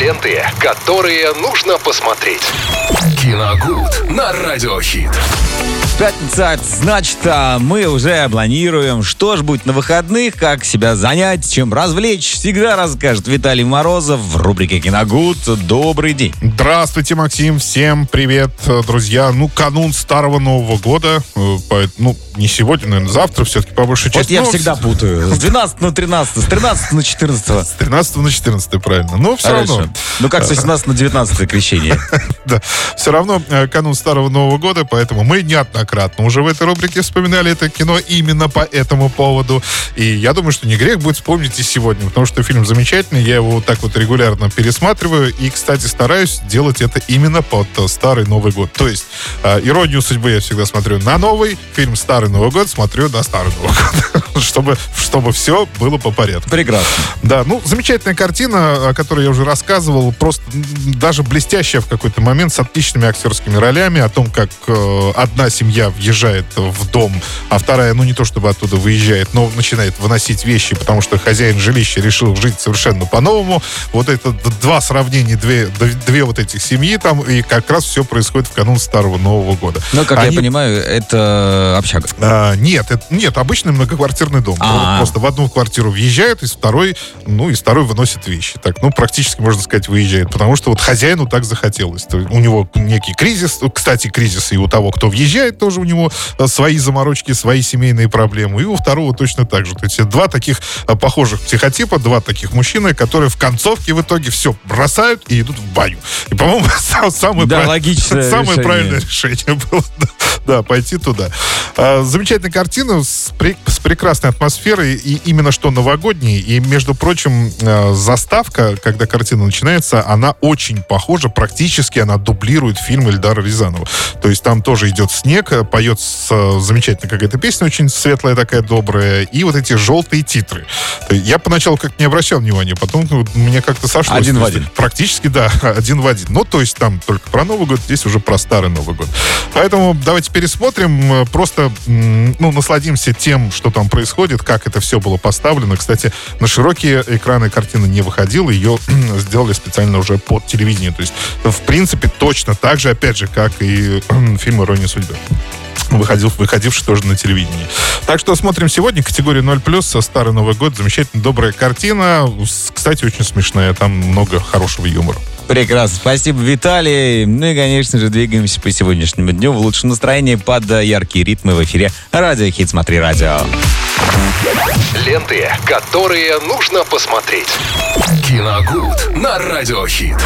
Ленты, которые нужно посмотреть. Киногуд на Радиохит. Пятница, значит, а мы уже планируем, что ж будет на выходных, как себя занять, чем развлечь. Всегда расскажет Виталий Морозов в рубрике «Киногуд». Добрый день. Здравствуйте, Максим. Всем привет, друзья. Ну, канун Старого Нового года. Э, Ну, не сегодня, наверное, завтра все-таки по большей части. Вот я Ну, всегда путаю. С 12 на 13, с 13 на 14. С 13 на 14, правильно. Но все равно. Хорошо. Ну как с 18 на 19 крещение. Да. Все равно э, канун Старого Нового года, поэтому мы неоднократно уже в этой рубрике вспоминали это кино именно по этому поводу. И я думаю, что не грех будет вспомнить и сегодня, потому что фильм замечательный, я его вот так вот регулярно пересматриваю. И, кстати, стараюсь делать это именно под Старый Новый год. То есть э, «Иронию судьбы» я всегда смотрю на новый, фильм «Старый Новый год» смотрю на Старый Новый год. чтобы, чтобы все было по порядку. Прекрасно. Да, ну, замечательная картина, о которой я уже рассказывал, просто даже блестящая в какой-то момент, с отличными актерскими ролями, о том, как э, одна семья въезжает в дом, а вторая, ну, не то чтобы оттуда выезжает, но начинает выносить вещи, потому что хозяин жилища решил жить совершенно по-новому. Вот это два сравнения, две, две вот этих семьи там, и как раз все происходит в канун Старого Нового года. Ну, как Они- я понимаю, это общага. А, нет, это, нет, обычный многоквартирный дом. А. Просто в одну квартиру въезжают, из второй, ну, из второй выносят вещи. Так, ну, практически, можно сказать, выезжает. Потому что вот хозяину так захотелось. У него некий кризис. Кстати, кризис и у того, кто въезжает, тоже у него э, свои заморочки, свои семейные проблемы. И у второго точно так же. То есть два таких э, похожих психотипа, два таких мужчины, которые в концовке в итоге все бросают и идут в баню. И, по-моему, сам- самое, Да, прав- самое решение. правильное решение было. Да, пойти туда. Замечательная картина с, пре- с прекрасной атмосферой и именно что новогодней. И, между прочим, э, заставка, когда картина начинается, она очень похожа, практически она дублирует фильм Эльдара Рязанова. То есть там тоже идет снег, э, поет замечательная какая-то песня, очень светлая такая, добрая, и вот эти желтые титры. Я поначалу как не обращал внимания, потом мне как-то сошло. Один в один. Практически, да, один в один. Ну, то есть там только про Новый год, здесь уже про Старый Новый год. Поэтому давайте пересмотрим, э, просто, ну, насладимся тем, что там происходит, как это все было поставлено. Кстати, на широкие экраны картина не выходила, ее сделали специально уже под телевидение. То есть, в принципе, точно так же, опять же, как и фильм «Ирония судьбы» выходил, выходивший тоже на телевидении. Так что смотрим сегодня категорию 0+, со Старый Новый год. Замечательно добрая картина. Кстати, очень смешная. Там много хорошего юмора. Прекрасно. Спасибо, Виталий. Ну и, конечно же, двигаемся по сегодняшнему дню в лучшем настроении под яркие ритмы в эфире Радио Хит Смотри Радио. Ленты, которые нужно посмотреть. Киногуд на Радиохит.